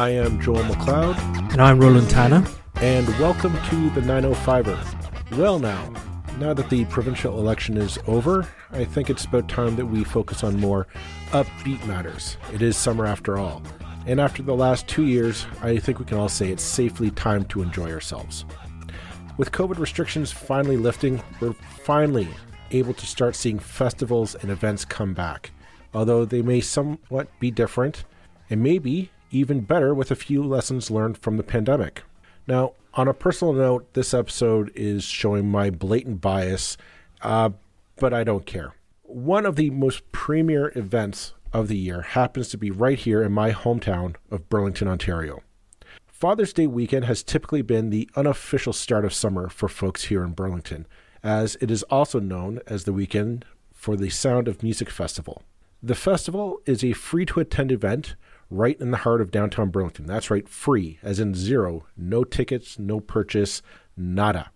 I am Joel McLeod. And I'm Roland Tanner. And welcome to the 905er. Well, now, now that the provincial election is over, I think it's about time that we focus on more upbeat matters. It is summer after all. And after the last two years, I think we can all say it's safely time to enjoy ourselves. With COVID restrictions finally lifting, we're finally able to start seeing festivals and events come back, although they may somewhat be different and maybe even better with a few lessons learned from the pandemic. Now, on a personal note, this episode is showing my blatant bias, uh, but I don't care. One of the most premier events of the year happens to be right here in my hometown of Burlington, Ontario. Father's Day weekend has typically been the unofficial start of summer for folks here in Burlington, as it is also known as the weekend for the Sound of Music Festival. The festival is a free to attend event right in the heart of downtown Burlington. That's right, free, as in zero, no tickets, no purchase, nada.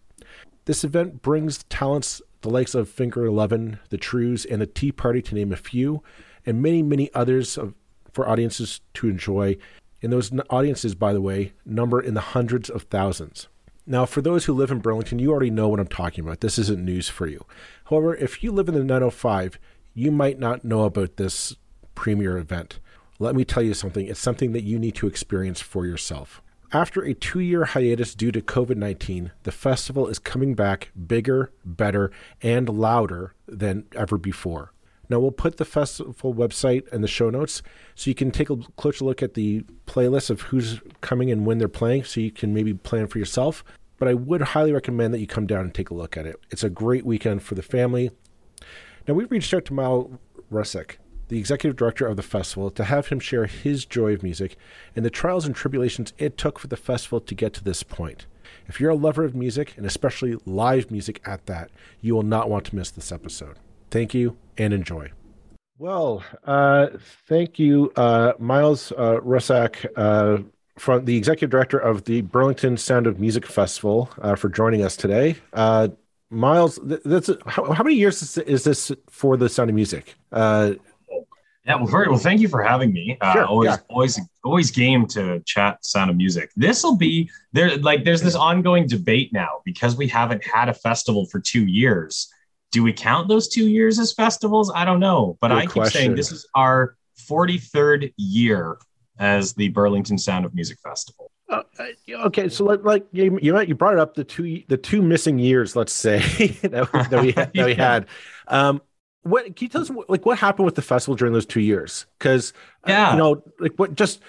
This event brings talents the likes of Finger Eleven, the Trews, and the Tea Party, to name a few, and many, many others of, for audiences to enjoy. And those audiences, by the way, number in the hundreds of thousands. Now, for those who live in Burlington, you already know what I'm talking about. This isn't news for you. However, if you live in the 905, you might not know about this premier event. Let me tell you something, it's something that you need to experience for yourself. After a two year hiatus due to COVID 19, the festival is coming back bigger, better, and louder than ever before. Now, we'll put the festival website in the show notes so you can take a closer look at the playlist of who's coming and when they're playing so you can maybe plan for yourself. But I would highly recommend that you come down and take a look at it. It's a great weekend for the family. Now, we reached out to Myles Rusak the executive director of the festival, to have him share his joy of music and the trials and tribulations it took for the festival to get to this point. If you're a lover of music, and especially live music at that, you will not want to miss this episode. Thank you and enjoy. Well, uh, thank you, uh, Myles uh, Rusak, uh, from the executive director of the Burlington Sound of Music Festival, uh, for joining us today. Uh, Myles, that's how, how, many years is, is, this for the Sound of Music? Yeah, well, very well. Thank you for having me. Uh, sure, always, yeah. always, always game to chat Sound of Music. This will be there. Like, there's this ongoing debate now because we haven't had a festival for two years. Do we count those two years as festivals? I don't know, but Good I keep question. saying this is our 43rd year as the Burlington Sound of Music Festival. Uh, uh okay, so like, like you, you brought it up the two the two missing years, let's say that, that we that we had. Um, what can you tell us like what happened with the festival during those two years? Because uh, yeah, uh, you know, like what just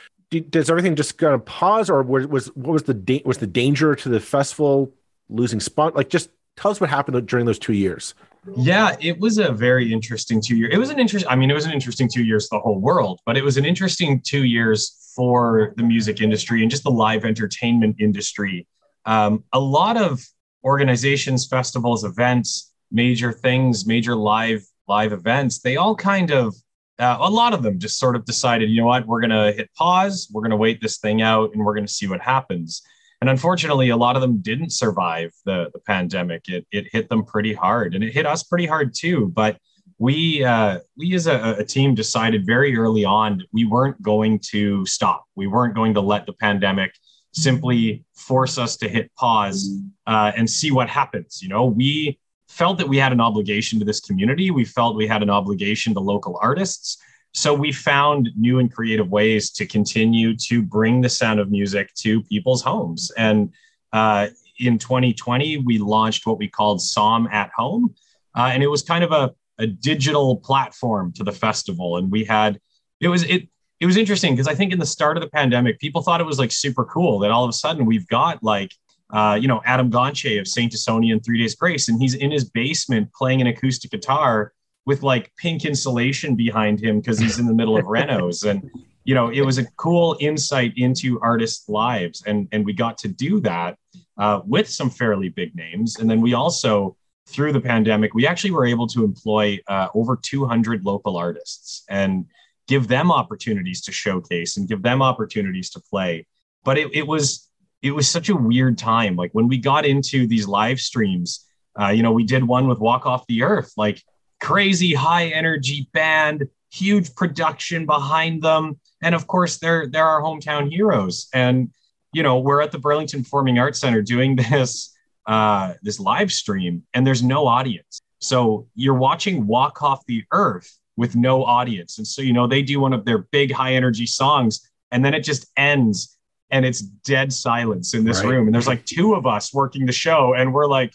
does everything just kind of pause, or was, was what was the da- was the danger to the festival losing spot? Like, just tell us what happened during those two years. Yeah, it was a very interesting two year. It was an interesting. I mean, it was an interesting two years for the whole world, but it was an interesting two years for the music industry and just the live entertainment industry. Um, a lot of organizations, festivals, events, major things, major live live events, they all kind of, uh, a lot of them just sort of decided, you know what, we're going to hit pause, we're going to wait this thing out, and we're going to see what happens. And unfortunately, a lot of them didn't survive the, the pandemic. It, it hit them pretty hard, and it hit us pretty hard too. But we uh, we as a, a, team decided very early on we weren't going to stop. We weren't going to let the pandemic simply force us to hit pause uh, and see what happens. You know, we felt that we had an obligation to this community. We felt we had an obligation to local artists. So we found new and creative ways to continue to bring the sound of music to people's homes. And uh, in 2020, we launched what we called SOM at Home. Uh, and it was kind of a, a digital platform to the festival. And we had, it was, it, it was interesting because I think in the start of the pandemic, people thought it was like super cool that all of a sudden we've got like uh, you know, Adam Gontier of Saint Asonia and Three Days Grace, and he's in his basement playing an acoustic guitar with like pink insulation behind him because he's in the middle of renos. And you know, it was a cool insight into artists' lives, and and we got to do that uh, with some fairly big names. And then we also, through the pandemic, we actually were able to employ uh, over 200 local artists and give them opportunities to showcase and give them opportunities to play. But it, it was it was such a weird time. Like when we got into these live streams, uh, you know, we did one with Walk Off the Earth, like crazy high energy band, huge production behind them. and of course they're they're our hometown heroes and you know we're at the burlington performing arts center doing this uh this live stream and there's no audience so you're watching walk off the earth with no audience and so you know they do one of their big high energy songs and then it just ends and it's dead silence in this right. room and there's like two of us working the show and we're like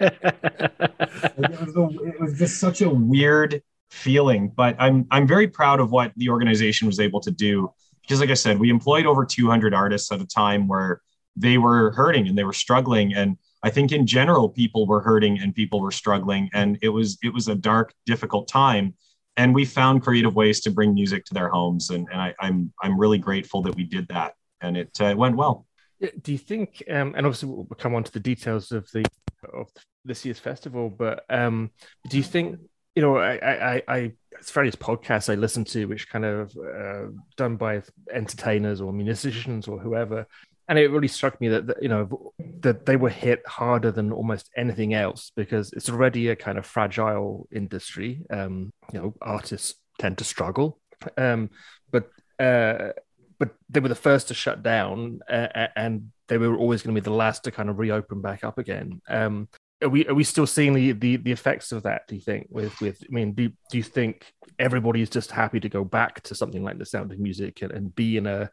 it, was a, it was just such a weird feeling. But I'm I'm very proud of what the organization was able to do because, like I said, we employed over 200 artists at a time where they were hurting and they were struggling. And I think in general, people were hurting and people were struggling, and it was it was a dark, difficult time. And we found creative ways to bring music to their homes, and, and I, I'm I'm really grateful that we did that, and it uh, went well. Do you think, um, and obviously we'll come on to the details of the of this year's festival, but um, do you think you know I I, I it's various podcasts I listen to, which kind of uh, done by entertainers or musicians or whoever, and it really struck me that, that you know that they were hit harder than almost anything else because it's already a kind of fragile industry. Um, you know, artists tend to struggle, um, but uh, but they were the first to shut down, uh, and they were always going to be the last to kind of reopen back up again. Um, are we are we still seeing the, the the effects of that? Do you think? With with I mean, do do you think everybody is just happy to go back to something like the sound of music and, and be in a,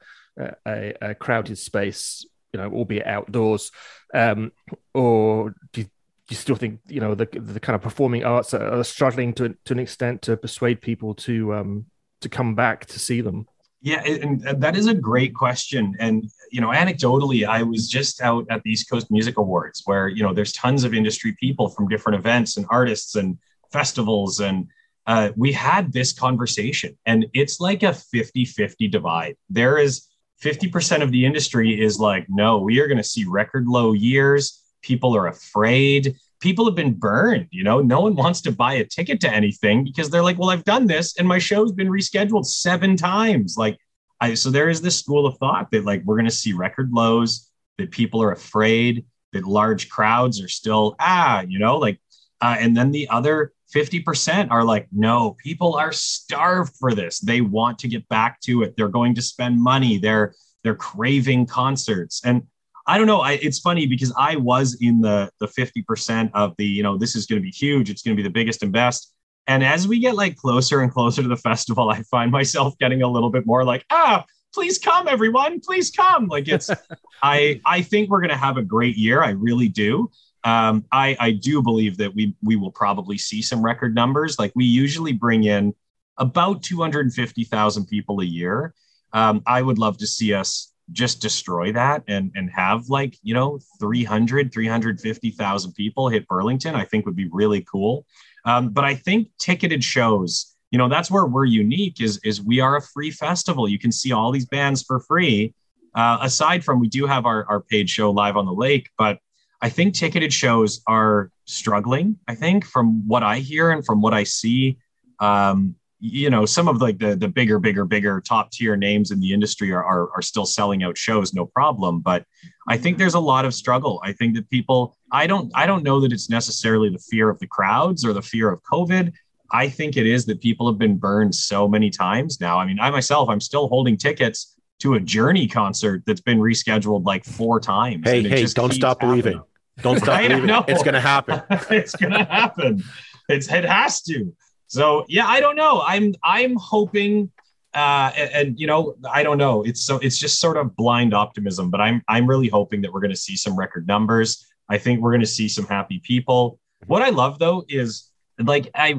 a, a crowded space, you know, albeit outdoors, um, or do you, do you still think you know the the kind of performing arts are, struggling to to an extent to persuade people to um to come back to see them? Yeah, and that is a great question. And you know, anecdotally, I was just out at the East Coast Music Awards, where you know there's tons of industry people from different events and artists and festivals, and uh, we had this conversation, and it's like a 50-50 divide. There is 50% of the industry is like, no, we are going to see record low years. People are afraid people have been burned. You know, no one wants to buy a ticket to anything because they're like, well, I've done this and my show's been rescheduled seven times. Like, I so there is this school of thought that like we're going to see record lows, that people are afraid, that large crowds are still ah, you know, like, uh, and then the other 50% are like, no, people are starved for this. They want to get back to it. They're going to spend money. They're they're craving concerts. And I don't know. I, it's funny because I was in the the 50% of the, you know, this is going to be huge. It's going to be the biggest and best. And as we get like closer and closer to the festival, I find myself getting a little bit more like, ah, please come, everyone, please come. Like it's, I I think we're going to have a great year. I really do. Um, I I do believe that we we will probably see some record numbers. Like we usually bring in about 250,000 people a year. Um, I would love to see us just destroy that and and have like you know 300 350,000 people hit Burlington I think would be really cool um, but I think ticketed shows you know that's where we're unique is is we are a free festival you can see all these bands for free uh, aside from we do have our, our paid show live on the lake but I think ticketed shows are struggling I think from what I hear and from what I see. Um, you know some of like the the bigger bigger bigger top tier names in the industry are, are, are still selling out shows no problem. But i think there's a lot of struggle. I think that people i don't i don't know that it's necessarily the fear of the crowds or the fear of covid. I think it is that people have been burned so many times now. I mean i myself i'm still holding tickets to a journey concert that's been rescheduled like four times hey hey don't stop happening. believing. Don't stop believing. It's gonna happen. It's gonna happen. It's it has to. So yeah, I don't know. I'm I'm hoping uh, and, and, you know i don't know. It's so it's just sort of blind optimism but i'm i'm really hoping that we're going to see some record numbers. I think we're going to see some happy people. What i love though is like i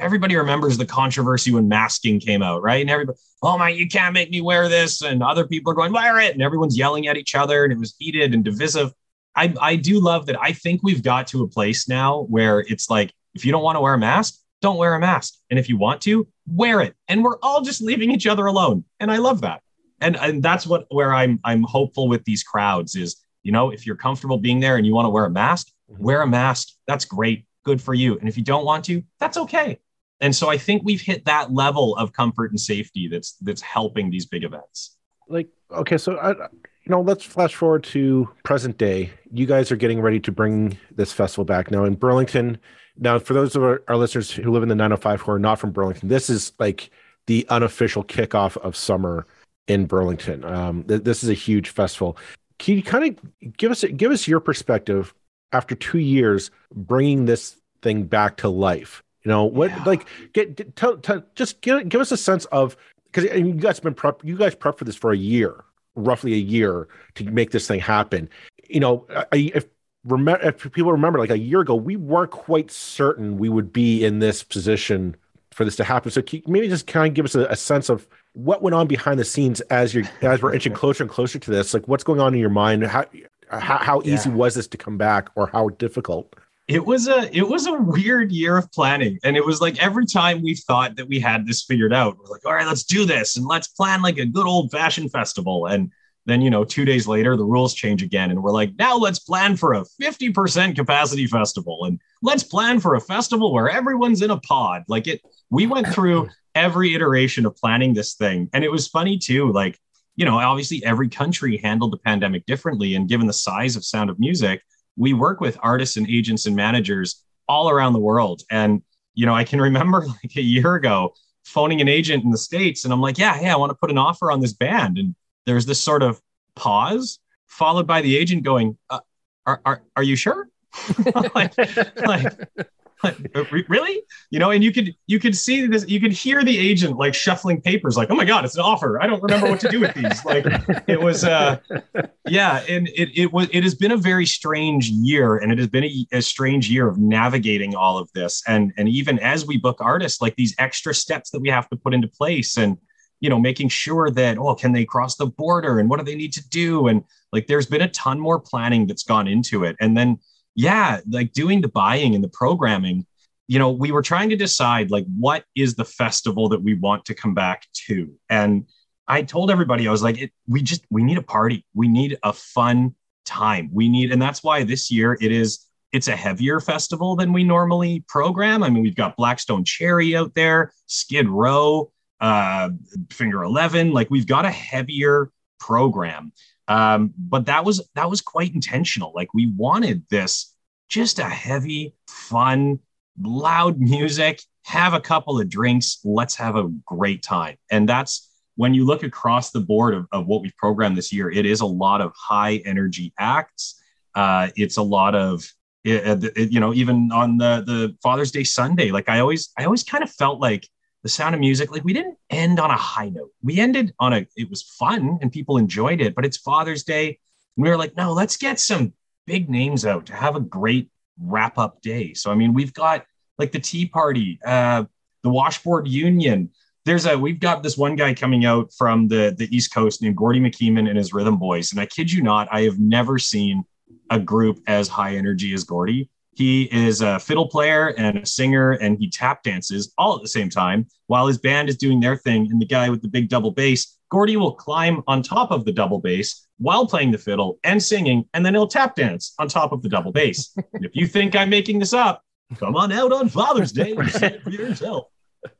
everybody remembers the controversy when masking came out right and everybody oh my you can't make me wear this and other people are going wear it and everyone's yelling at each other and it was heated and divisive i i do love that i think we've got to a place now where it's like if you don't want to wear a mask don't wear a mask. And if you want to, wear it. And we're all just leaving each other alone. And I love that. And, and that's what where I'm I'm hopeful with these crowds is, you know, if you're comfortable being there and you want to wear a mask, mm-hmm. wear a mask. That's great. Good for you. And if you don't want to, that's okay. And so I think we've hit that level of comfort and safety that's that's helping these big events. Like, okay, so I, you know, let's flash forward to present day. You guys are getting ready to bring this festival back now in Burlington. Now, for those of our, our listeners who live in the 905 who are not from Burlington, this is like the unofficial kickoff of summer in Burlington. Um, th- this is a huge festival. Can you kind of give us give us your perspective after two years bringing this thing back to life? You know what? Yeah. Like, get, get tell, tell, just give, give us a sense of because you guys been prep, you guys prep for this for a year, roughly a year to make this thing happen. You know, if remember if people remember, like a year ago, we weren't quite certain we would be in this position for this to happen. So maybe just kind of give us a, a sense of what went on behind the scenes as you're as we're inching closer and closer to this. Like, what's going on in your mind? How how, how easy yeah. was this to come back, or how difficult? it was a it was a weird year of planning and it was like every time we thought that we had this figured out we're like all right let's do this and let's plan like a good old fashioned festival and then you know two days later the rules change again and we're like now let's plan for a 50% capacity festival and let's plan for a festival where everyone's in a pod like it we went through every iteration of planning this thing and it was funny too like you know obviously every country handled the pandemic differently and given the size of sound of music we work with artists and agents and managers all around the world. And, you know, I can remember like a year ago phoning an agent in the States and I'm like, yeah, yeah, I want to put an offer on this band. And there's this sort of pause followed by the agent going, uh, are, are, are you sure? like, like, really? You know and you could you could see this you could hear the agent like shuffling papers like oh my god it's an offer. I don't remember what to do with these. Like it was uh yeah and it it was it has been a very strange year and it has been a, a strange year of navigating all of this. And and even as we book artists like these extra steps that we have to put into place and you know making sure that oh can they cross the border and what do they need to do? And like there's been a ton more planning that's gone into it. And then yeah, like doing the buying and the programming, you know, we were trying to decide like what is the festival that we want to come back to. And I told everybody, I was like, it, we just, we need a party. We need a fun time. We need, and that's why this year it is, it's a heavier festival than we normally program. I mean, we've got Black Stone Cherry out there, Skid Row, uh, Finger 11. Like we've got a heavier program. Um, but that was that was quite intentional. Like we wanted this just a heavy, fun, loud music, have a couple of drinks, let's have a great time. And that's when you look across the board of, of what we've programmed this year, it is a lot of high energy acts. Uh, it's a lot of it, it, you know, even on the the Father's Day Sunday, like I always I always kind of felt like the sound of music like we didn't end on a high note. We ended on a it was fun and people enjoyed it but it's father's day. And we were like no let's get some big names out to have a great wrap up day. So i mean we've got like the tea party uh the washboard union. There's a we've got this one guy coming out from the the east coast named Gordie MacKeeman and his rhythm boys. And i kid you not i have never seen a group as high energy as Gordie he is a fiddle player and a singer, and he tap dances all at the same time while his band is doing their thing. And the guy with the big double bass, Gordie, will climb on top of the double bass while playing the fiddle and singing, and then he'll tap dance on top of the double bass. if you think I'm making this up, come on out on Father's Day and see it for yourself.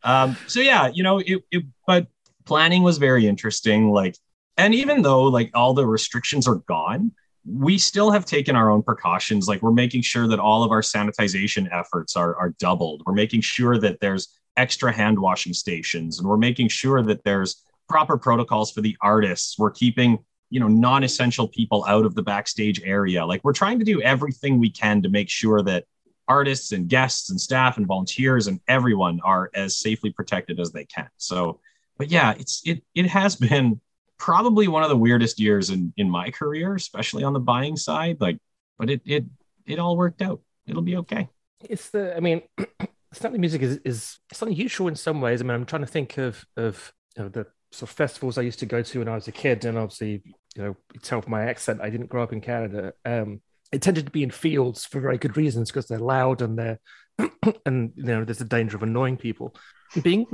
Um, so yeah, you know, it, it, but planning was very interesting. Like, and even though like all the restrictions are gone, we still have taken our own precautions. Like we're making sure that all of our sanitization efforts are, are doubled. We're making sure that there's extra hand washing stations and we're making sure that there's proper protocols for the artists. We're keeping, you know, non-essential people out of the backstage area. Like we're trying to do everything we can to make sure that artists and guests and staff and volunteers and everyone are as safely protected as they can. So, but yeah, it's it it has been probably one of the weirdest years in in my career, especially on the buying side. Like, but it it it all worked out. It'll be okay. It's the I mean, Stanley music is is it's unusual in some ways. I mean, I'm trying to think of of you know, the sort of festivals I used to go to when I was a kid, and obviously, you know, you tell from my accent, I didn't grow up in Canada. Um, it tended to be in fields for very good reasons because they're loud and they're and you know there's a danger of annoying people. Being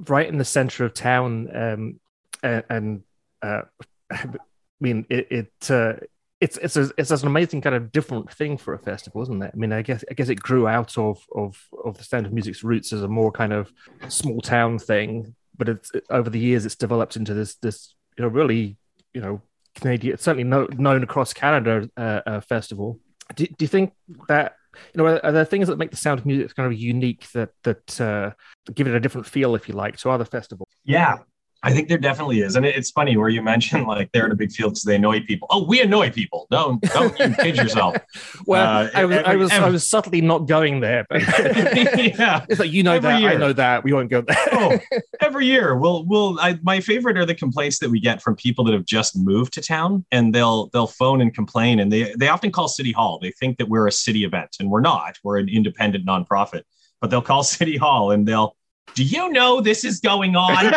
right in the center of town um, and, and uh, I mean, it, it uh, it's it's a, it's an amazing kind of different thing for a festival, isn't it? I mean, I guess I guess it grew out of of of the Sound of Music's roots as a more kind of small town thing, but it's it, over the years it's developed into this this you know really you know Canadian certainly no, known across Canada uh, uh, festival. Do, do you think that You know, are, are there things that make the sound of music kind of unique that that uh, give it a different feel, if you like, to other festivals? Yeah, I think there definitely is, and it's funny where you mentioned like they're in a big field because they annoy people. Oh, we annoy people. Don't don't you kid yourself. well, uh, I was every, I was every, I was subtly not going there, but yeah, it's like you know every that year. I know that we won't go there. oh, every year, we'll we'll. I, my favorite are the complaints that we get from people that have just moved to town, and they'll they'll phone and complain, and they they often call City Hall. They think that we're a city event, and we're not. We're an independent nonprofit, but they'll call City Hall and they'll do you know this is going on?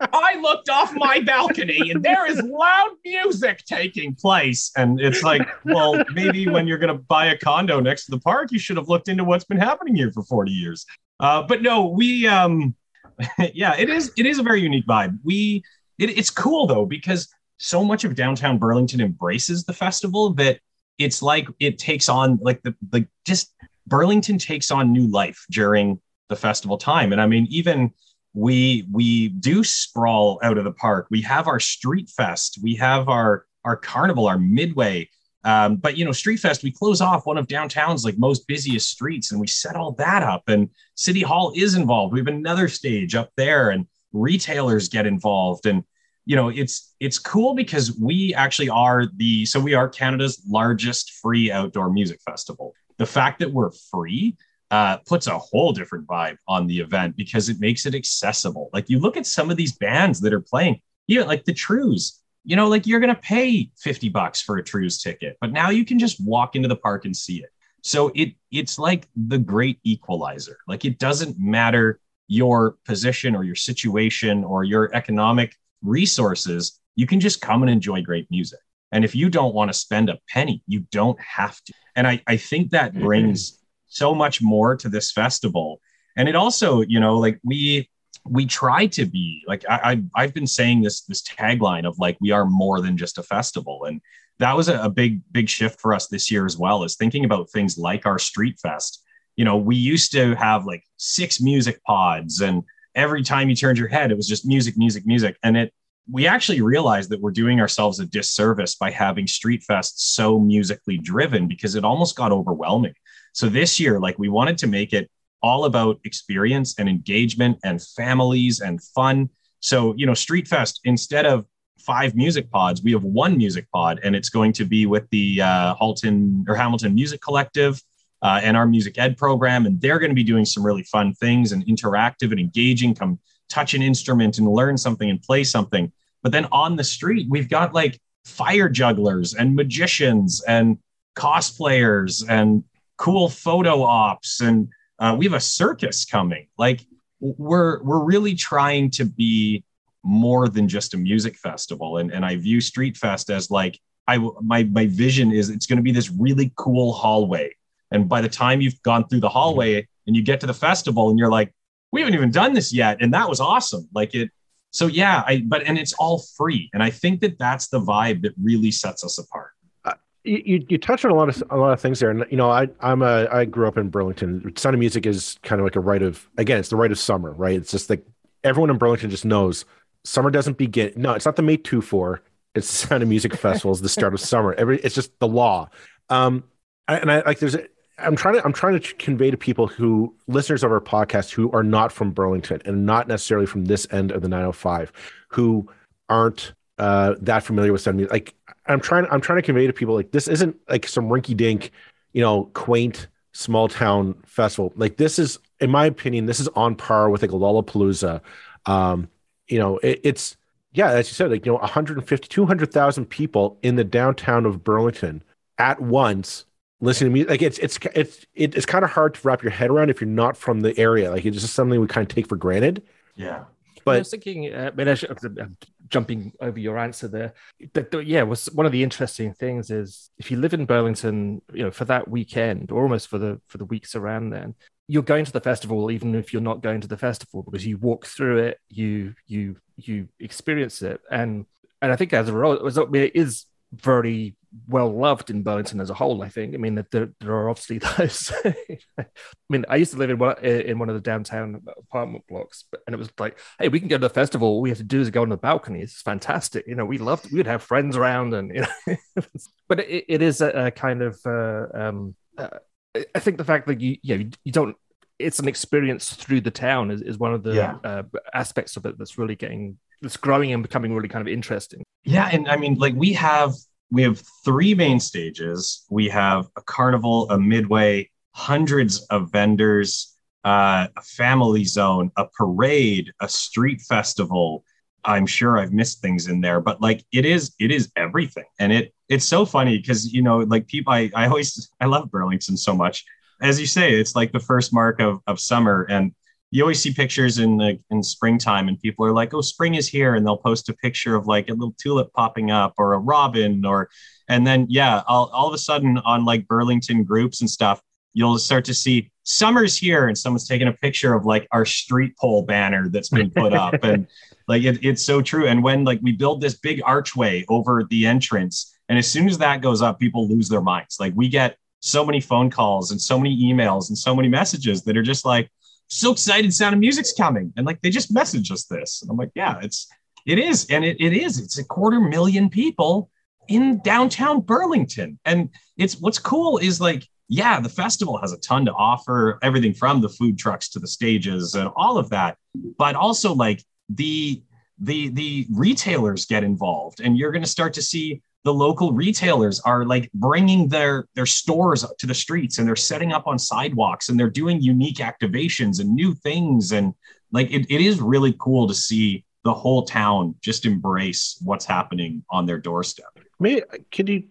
I looked off my balcony and there is loud music taking place. And it's like, well, maybe when you're going to buy a condo next to the park, you should have looked into what's been happening here for 40 years. Uh, but no, we, um, yeah, it is, it is a very unique vibe. We, it, it's cool though, because so much of downtown Burlington embraces the festival that it's like it takes on like the, the just Burlington takes on new life during the festival time. And I mean, even we we do sprawl out of the park. We have our street fest, we have our our carnival, our midway. Um, but you know, Street Fest, we close off one of downtown's like most busiest streets, and we set all that up. And City Hall is involved. We have another stage up there, and retailers get involved. And you know, it's it's cool because we actually are the so we are Canada's largest free outdoor music festival the fact that we're free uh, puts a whole different vibe on the event because it makes it accessible. Like you look at some of these bands that are playing, know, like the Trews, you know, like you're going to pay 50 bucks for a Trews ticket, but now you can just walk into the park and see it. So it it's like the great equalizer. Like it doesn't matter your position or your situation or your economic resources, you can just come and enjoy great music. And if you don't want to spend a penny, you don't have to. And I, I think that mm-hmm. brings so much more to this festival. And it also, you know, like we we try to be like I, I have been saying this this tagline of like we are more than just a festival. And that was a, a big, big shift for us this year as well, is thinking about things like our street fest. You know, we used to have like six music pods and every time you turned your head, it was just music, music, music. And it we actually realized that we're doing ourselves a disservice by having Street Fest so musically driven because it almost got overwhelming. So this year, like we wanted to make it all about experience and engagement and families and fun. So, you know, Street Fest, instead of five music pods, we have one music pod, and it's going to be with the uh, Halton or Hamilton Music Collective uh, and our music ed program. And they're going to be doing some really fun things and interactive and engaging. Come touch an instrument and learn something and play something. But then on the street, we've got like fire jugglers and magicians and cosplayers and cool photo ops and uh, we have a circus coming. Like we're we're really trying to be more than just a music festival, and and I view Street Fest as like I my my vision is it's going to be this really cool hallway, and by the time you've gone through the hallway and you get to the festival, and you're like, we haven't even done this yet, and that was awesome. Like it so yeah i but and it's all free and i think that that's the vibe that really sets us apart uh, you, you touched on a lot of a lot of things there, and you know I I'm a I grew up in Burlington. Sound of Music is kind of like a rite of again, it's the rite of summer, right? It's just like everyone in Burlington just knows summer doesn't begin. No, it's not the May two four. It's Sound of Music Festival. It's the start of summer. Every it's just the law. Um, and I like there's I'm trying to I'm trying to convey to people who listeners of our podcast who are not from Burlington and not necessarily from this end of the 905, who aren't uh, that familiar with Sun Like I'm trying I'm trying to convey to people like this isn't like some rinky dink, you know, quaint small town festival. Like this is, in my opinion, this is on par with like a Lollapalooza. Um, you know, it, it's yeah, as you said, like you know, 150, 200,000 people in the downtown of Burlington at once listening to music like it's it's it's it's kind of hard to wrap your head around if you're not from the area. Like it's just something we kind of take for granted. Yeah. But I was thinking, uh, I mean, I'm jumping over your answer there. That, yeah, was one of the interesting things is if you live in Burlington, you know, for that weekend or almost for the for the weeks around then, you're going to the festival even if you're not going to the festival because you walk through it, you you you experience it, and and I think as a result, it is very well loved in Burlington as a whole. I think. I mean, there, there are obviously those. I mean, I used to live in one in one of the downtown apartment blocks, and it was like, hey, we can go to the festival. All we have to do is go on the balcony. It's fantastic. You know, we loved. We'd have friends around, and you know, but it, it is a, a kind of. Uh, um, uh, I think the fact that you you, know, you don't it's an experience through the town is, is one of the yeah. uh, aspects of it that's really getting that's growing and becoming really kind of interesting yeah and i mean like we have we have three main stages. We have a carnival a midway hundreds of vendors uh, a family zone a parade a street festival. I'm sure i've missed things in there but like it is it is everything. And it it's so funny because you know like people I, I always i love burlington so much. As you say, it's like the first mark of, of summer. And you always see pictures in the in springtime and people are like, oh, spring is here. And they'll post a picture of like a little tulip popping up or a robin or and then yeah, all, all of a sudden on like Burlington groups and stuff, you'll start to see summer's here and someone's taking a picture of like our street pole banner that's been put up. and like it, it's so true. And when like we build this big archway over the entrance, and as soon as that goes up, people lose their minds. Like we get so many phone calls and so many emails and so many messages that are just like, so excited Sound of Music's coming. And like, they just message us this. And I'm like, yeah, it's, it is. And it, it is. It's a quarter million people in downtown Burlington. And it's what's cool is like, yeah, the festival has a ton to offer, everything from the food trucks to the stages and all of that. But also like the the the retailers get involved and you're going to start to see the local retailers are like bringing their their stores to the streets and they're setting up on sidewalks and they're doing unique activations and new things. And like it, it is really cool to see the whole town just embrace what's happening on their doorstep. May can you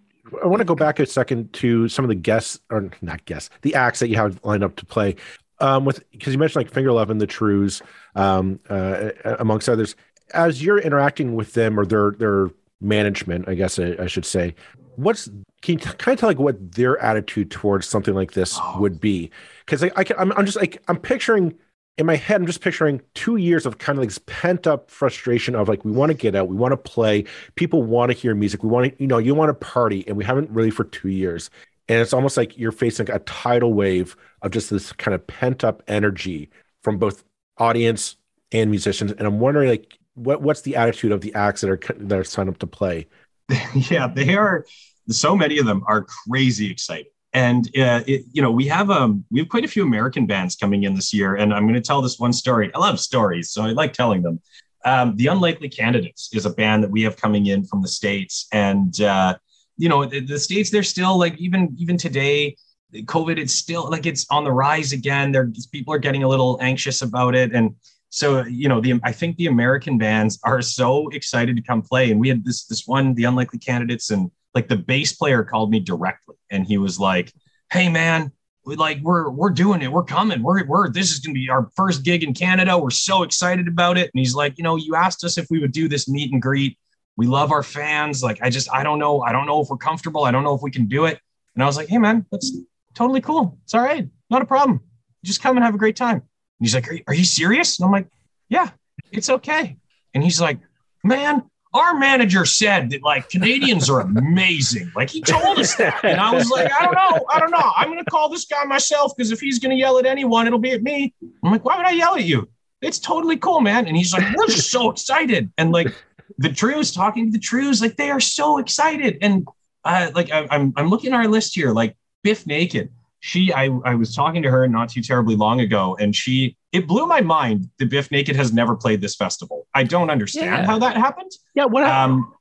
i want to go back a second to some of the guests or not guests the acts that you have lined up to play um, with because you mentioned like Finger Eleven the Trews um, uh, amongst others. As you're interacting with them or their their management, I guess I, I should say. What's can you kind of tell like what their attitude towards something like this oh. would be? Because I, I can, I'm, I'm just like I'm picturing in my head, I'm just picturing two years of kind of like pent up frustration of like, we want to get out, we want to play, people want to hear music, we want to, you know, you want to party, and we haven't really for two years. And it's almost like you're facing a tidal wave of just this kind of pent up energy from both audience and musicians. And I'm wondering, like, what what's the attitude of the acts that are that are signed up to play? yeah, they are. So many of them are crazy excited, and uh, it, you know we have um we have quite a few American bands coming in this year, and I'm going to tell this one story. I love stories, so I like telling them. Um, the Unlikely Candidates is a band that we have coming in from the states, and uh, you know the, the states they're still like even even today COVID, it's still like it's on the rise again. There, people are getting a little anxious about it, and so you know the i think the american bands are so excited to come play. And we had this this one the unlikely candidates and like the bass player called me directly. And he was like hey man we like we're we're doing it. We're coming. We're we're this is going to be our first gig in canada. We're so excited about it. And he's like you know you asked us if we would do this meet and greet. We love our fans. Like i just i don't know i don't know if we're comfortable. I don't know if we can do it. And i was like hey man that's totally cool. It's all right. Not a problem. Just come and have a great time he's like, are you, are you serious? And I'm like, yeah, it's okay. And he's like, man, our manager said that like Canadians are amazing. Like he told us that. And I was like, I don't know. I don't know. I'm going to call this guy myself because if he's going to yell at anyone, it'll be at me. I'm like, why would I yell at you? It's totally cool, man. And he's like, we're so excited. And like the Trews talking to the Trews, like they are so excited. And uh, like I, I'm, I'm looking at our list here, like Biff Naked she I, I was talking to her not too terribly long ago and she it blew my mind that biff naked has never played this festival i don't understand yeah. how that happened yeah what um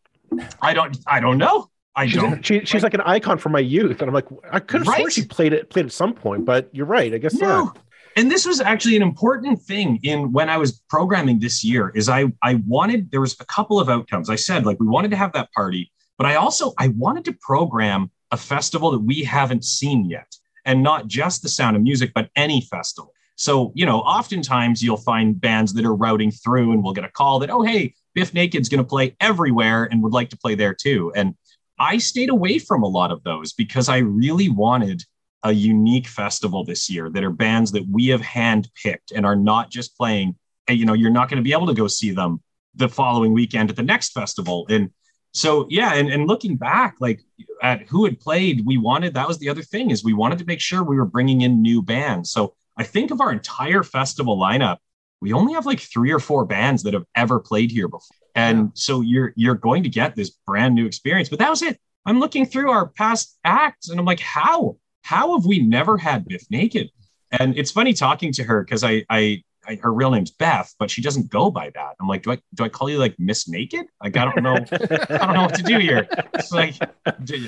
i don't i don't know i she's don't she, she's like, like, an icon for my youth and i'm like i could have right? sworn she played it played at some point but you're right i guess no. not and this was actually an important thing in when i was programming this year is i i wanted there was a couple of outcomes i said like we wanted to have that party but i also i wanted to program a festival that we haven't seen yet and not just the sound of music, but any festival. So, you know, oftentimes you'll find bands that are routing through and we'll get a call that, oh, hey, Biff Naked's going to play everywhere and would like to play there too. And I stayed away from a lot of those because I really wanted a unique festival this year that are bands that we have handpicked and are not just playing. You know, you're not going to be able to go see them the following weekend at the next festival. And so yeah, and, and looking back, like at who had played, we wanted that was the other thing is we wanted to make sure we were bringing in new bands. So I think of our entire festival lineup, we only have like three or four bands that have ever played here before. And yeah. so you're you're going to get this brand new experience. But that was it. I'm looking through our past acts and I'm like, how? How have we never had Biff Naked? And it's funny talking to her because I I I, her real name's Beth, but she doesn't go by that. I'm like, do I do I call you like Miss Naked? Like I don't know, I don't know what to do here. It's like,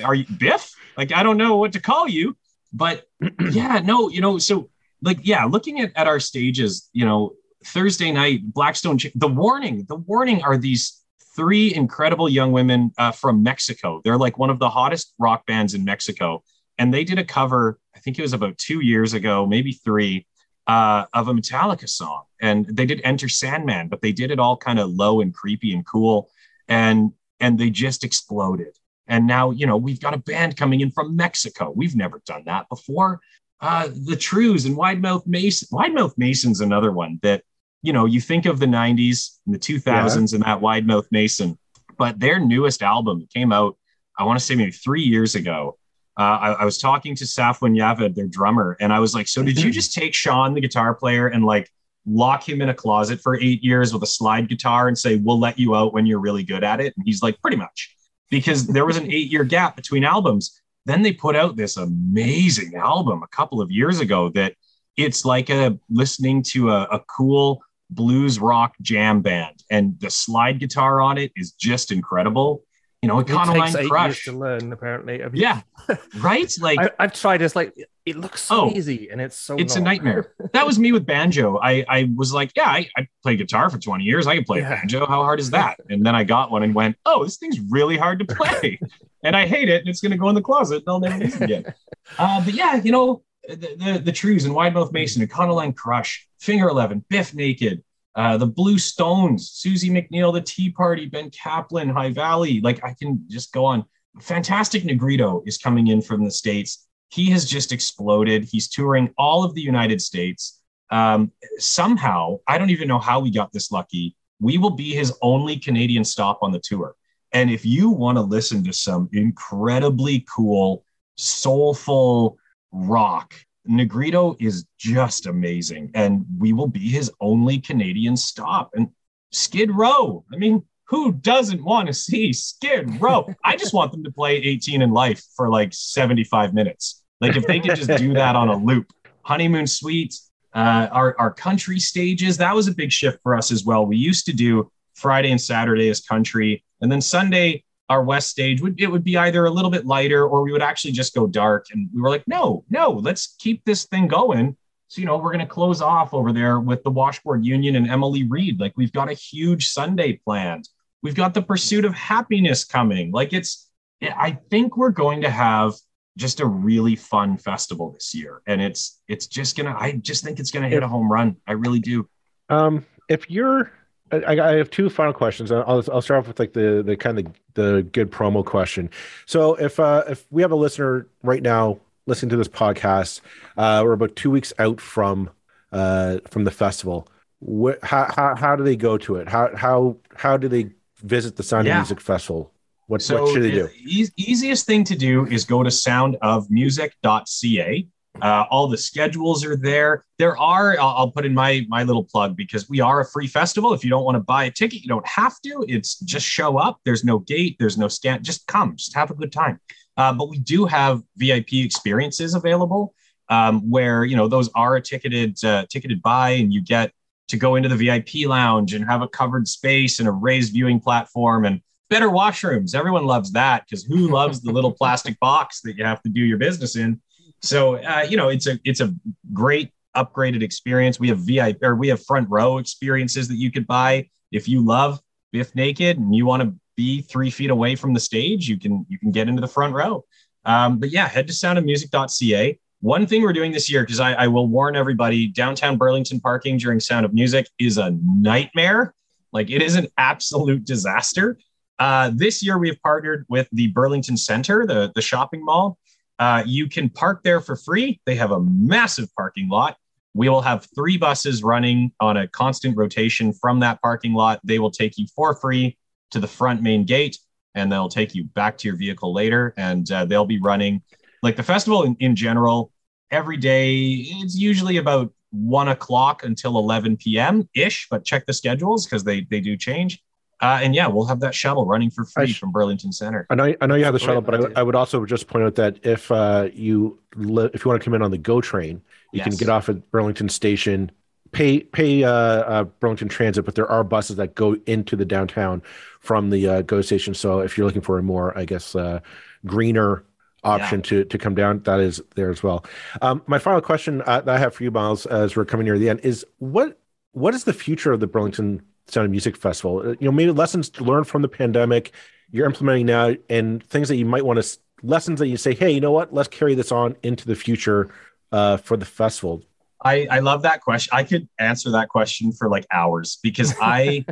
are you Biff? Like I don't know what to call you. But yeah, no, you know, so like yeah, looking at at our stages, you know, Thursday night, Blackstone, the warning, the warning are these three incredible young women uh, from Mexico. They're like one of the hottest rock bands in Mexico, and they did a cover. I think it was about two years ago, maybe three uh, of a Metallica song. And they did Enter Sandman, but they did it all kind of low and creepy and cool. And and they just exploded. And now, you know, we've got a band coming in from Mexico. We've never done that before. Uh, the Trews and Wide Mouth Mason. Wide Mouth Mason's another one that, you know, you think of the 90s and the 2000s yeah. and that Wide Mouth Mason, but their newest album came out, I want to say maybe three years ago uh, I, I, was talking to Safwan Javed, their drummer, and I was like, "So did you just take Sean, the guitar player, and like lock him in a closet for eight years with a slide guitar and say we'll let you out when you're really good at it?" And he's like, "Pretty much," because there was an eight-year gap between albums. Then they put out this amazing album a couple of years ago that it's like a listening to a, a cool blues rock jam band, and the slide guitar on it is just incredible you know, Econoline Crush. to learn, apparently. I mean, yeah, right. Like I, have tried. It's like it looks so oh, easy, and it's so. It's a nightmare. that was me with banjo. I I was like, yeah, I, I played guitar for twenty years. I can play yeah. banjo. How hard is that? And then I got one and went, oh, this thing's really hard to play, and I hate it. And it's going to go in the closet, and I'll never use it again. Uh, but yeah, you know, the the, the and Wide Mouth Mason, Econoline Crush, Finger Eleven, Biff Naked, uh, the Blue Stones, Suzie McNeil, the Tea Party, Ben Caplan, High Valley. Like I can just go on. Fantastic Negrito is coming in from the States. He has just exploded. He's touring all of the United States. Um, somehow, I don't even know how we got this lucky. We will be his only Canadian stop on the tour. And if you want to listen to some incredibly cool, soulful rock, Negrito is just amazing, and we will be his only Canadian stop. And Skid Row, I mean, who doesn't want to see Skid Row? I just want them to play 18 and Life for like 75 minutes. Like if they could just do that on a loop. Honeymoon Suite, uh, our, our country stages, that was a big shift for us as well. We used to do Friday and Saturday as country, and then Sunday our west stage would it would be either a little bit lighter or we would actually just go dark. And we were like no no let's keep this thing going. So you know we're going to close off over there with the washboard union and emily reed. Like we've got a huge sunday planned. We've got the pursuit of happiness coming. Like it's i think we're going to have just a really fun festival this year. And it's it's just gonna i just think it's gonna hit a home run. I really do. Um if you're I, I, have two final questions. I'll, I'll start off with like the the kind of the good promo question. So if uh, if we have a listener right now listening to this podcast, uh, we're about two weeks out from uh, from the festival. What, how, how how do they go to it? How how how do they visit the Sound yeah. of Music Festival? What, so what should they do? E- easiest thing to do is go to soundofmusic.ca uh, all the schedules are there. There are, I'll, I'll, put in my my little plug because we are a free festival. If you don't want to buy a ticket, you don't have to. It's just show up. There's no gate. There's no scan. Just come. Just have a good time. Uh, but we do have VIP experiences available um, where you know those are a ticketed uh, ticketed buy, and you get to go into the VIP lounge and have a covered space and a raised viewing platform and better washrooms. Everyone loves that because who loves the little plastic box that you have to do your business in? So uh, you know, it's a it's a great upgraded experience. We have VIP or we have front row experiences that you could buy if you love Biff Naked and you want to be three feet away from the stage. You can you can get into the front row. Um, but yeah, head to soundofmusic.ca. One thing we're doing this year, because I, I will warn everybody, downtown Burlington parking during Sound of Music is a nightmare. Like it is an absolute disaster. Uh, this year, we have partnered with the Burlington Center, the, the shopping mall, uh, you can park there for free. They have a massive parking lot. We will have three buses running on a constant rotation from that parking lot. They will take you for free to the front main gate. and they'll take you back to your vehicle later. And uh, they'll be running like the festival in, in general every day. It's usually about one o'clock until 11 p.m. ish, but check the schedules because they they do change. Uh, and yeah, we'll have that shuttle running for free sh- from Burlington Center. I know, I know you have the shuttle, but I, I, would also just point out that if uh, you li- if you want to come in on the GO train, you yes. can get off at Burlington Station, pay pay uh, uh, Burlington Transit, but there are buses that go into the downtown from the uh, GO station. So if you're looking for a more, I guess, uh, greener option yeah. to to come down, that is there as well. Um, my final question uh, that I have for you, Myles, as we're coming near the end, is what what is the future of the Burlington Sound of Music Festival? Uh, you know, maybe lessons learned from the pandemic you're implementing now, and things that you might want to lessons that you say, hey, you know what, let's carry this on into the future uh, for the festival. I, I love that question. I could answer that question for like hours because I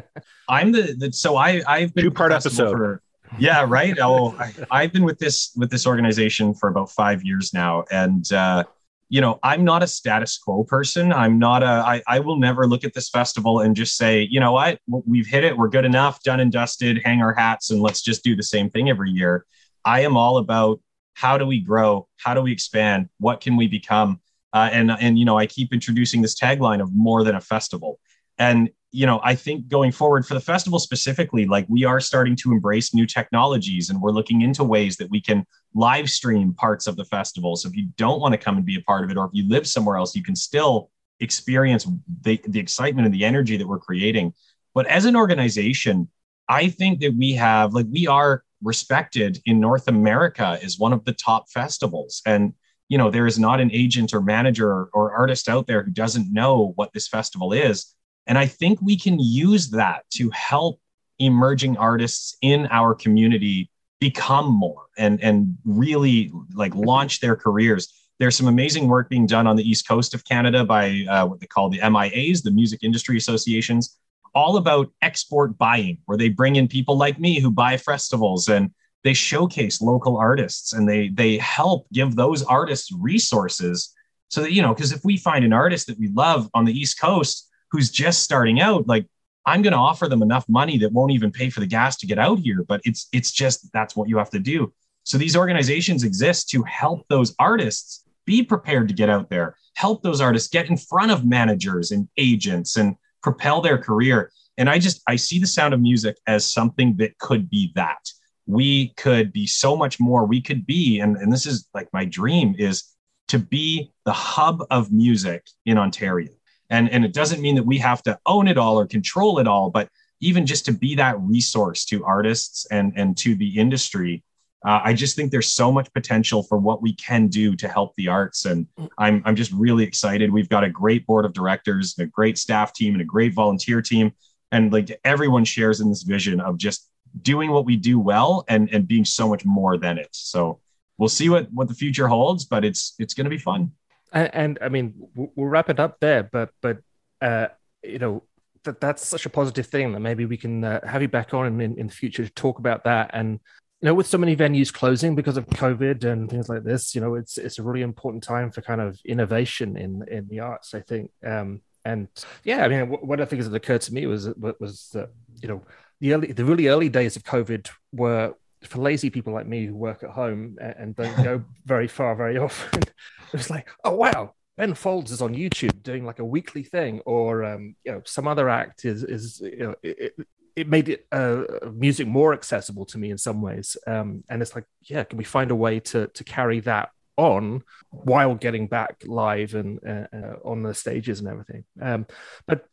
I'm the, the so I I've been two part episode. For, yeah, right. Oh, I, have been with this with this organization for about five years now, and uh, you know, I'm not a status quo person. I'm not a. I, I will never look at this festival and just say, you know what, we've hit it. We're good enough, done and dusted. Hang our hats and let's just do the same thing every year. I am all about how do we grow, how do we expand, what can we become, uh, and and you know, I keep introducing this tagline of more than a festival. And you know, I think going forward for the festival specifically, like we are starting to embrace new technologies and we're looking into ways that we can live stream parts of the festival. So if you don't want to come and be a part of it, or if you live somewhere else, you can still experience the, the excitement and the energy that we're creating. But as an organization, I think that we have, like, we are respected in North America as one of the top festivals. And, you know, there is not an agent or manager or, or artist out there who doesn't know what this festival is and I think we can use that to help emerging artists in our community become more and, and really like launch their careers. There's some amazing work being done on the East Coast of Canada by uh, what they call the MIAs, the Music Industry Associations, all about export buying, where they bring in people like me who buy festivals and they showcase local artists and they they help give those artists resources so that you know because if we find an artist that we love on the east coast who's just starting out, like I'm going to offer them enough money that won't even pay for the gas to get out here. But it's it's just that's what you have to do. So these organizations exist to help those artists be prepared to get out there, help those artists get in front of managers and agents and propel their career. And I just I see the sound of music as something that could be that. We could be so much more. We could be, and, and this is like my dream is to be the hub of music in Ontario and, and it doesn't mean that we have to own it all or control it all, but even just to be that resource to artists and, and to the industry, uh, I just think there's so much potential for what we can do to help the arts. And I'm, I'm just really excited. We've got a great board of directors, a great staff team, and a great volunteer team. And like everyone shares in this vision of just doing what we do well and, and being so much more than it. So we'll see what, what the future holds, but it's, it's going to be fun and, and I mean we'll wrap it up there, but but uh, you know that that's such a positive thing that maybe we can uh, have you back on in, in the future to talk about that. And you know with so many venues closing because of covid and things like this you know it's it's a really important time for kind of innovation in in the arts i think. Um and yeah i mean one of the things that occurred to me was was that you know the early the really early days of covid were for lazy people like me who work at home and don't go very far very often, it was like, oh wow, Ben Folds is on YouTube doing like a weekly thing, or um, you know, some other act is is you know, it, it made it uh, music more accessible to me in some ways. Um, and it's like, yeah, can we find a way to to carry that on while getting back live and uh, uh, on the stages and everything? Um, but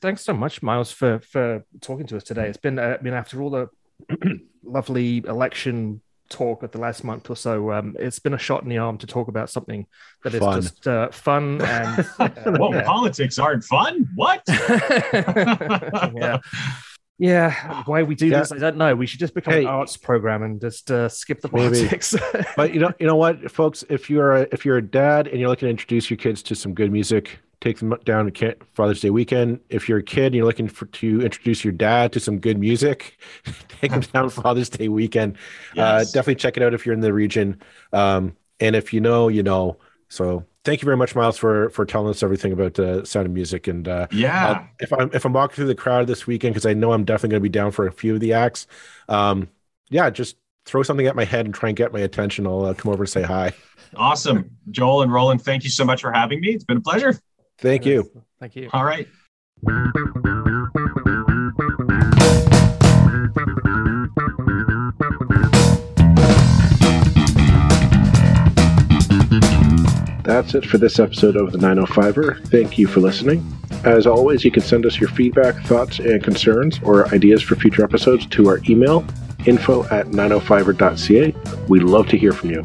thanks so much, Myles, for for talking to us today. It's been, uh, I mean, after all the lovely election talk at the last month or so, um, it's been a shot in the arm to talk about something that is fun. just uh, fun and uh, well, yeah. politics aren't fun. What? yeah. Yeah, why we do yeah. this, I don't know. We should just become hey, an arts program and just uh, skip the politics. but you know, you know what, folks, if you're a, if you're a dad and you're looking to introduce your kids to some good music, take them down to Father's Day weekend. If you're a kid and you're looking for to introduce your dad to some good music, take them down Father's Day weekend. Uh, yes. Uh, definitely check it out if you're in the region. Um, and if you know, you know. So thank you very much, Myles, for for telling us everything about uh, Sound of Music. And uh, yeah, if I'm if I'm walking through the crowd this weekend, because I know I'm definitely going to be down for a few of the acts. Um, yeah, just throw something at my head and try and get my attention. I'll uh, come over and say hi. Awesome. Joel and Roland, thank you so much for having me. It's been a pleasure. Thank you. Thank you. All right. That's it for this episode of the 905er. Thank you for listening. As always, you can send us your feedback, thoughts, and concerns or ideas for future episodes to our email, info at 905er.ca. We love to hear from you.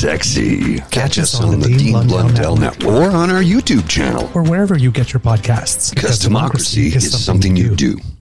sexy. Catch us on the Dean Blundell Network or on our YouTube channel. Or wherever you get your podcasts. Because democracy is something you do.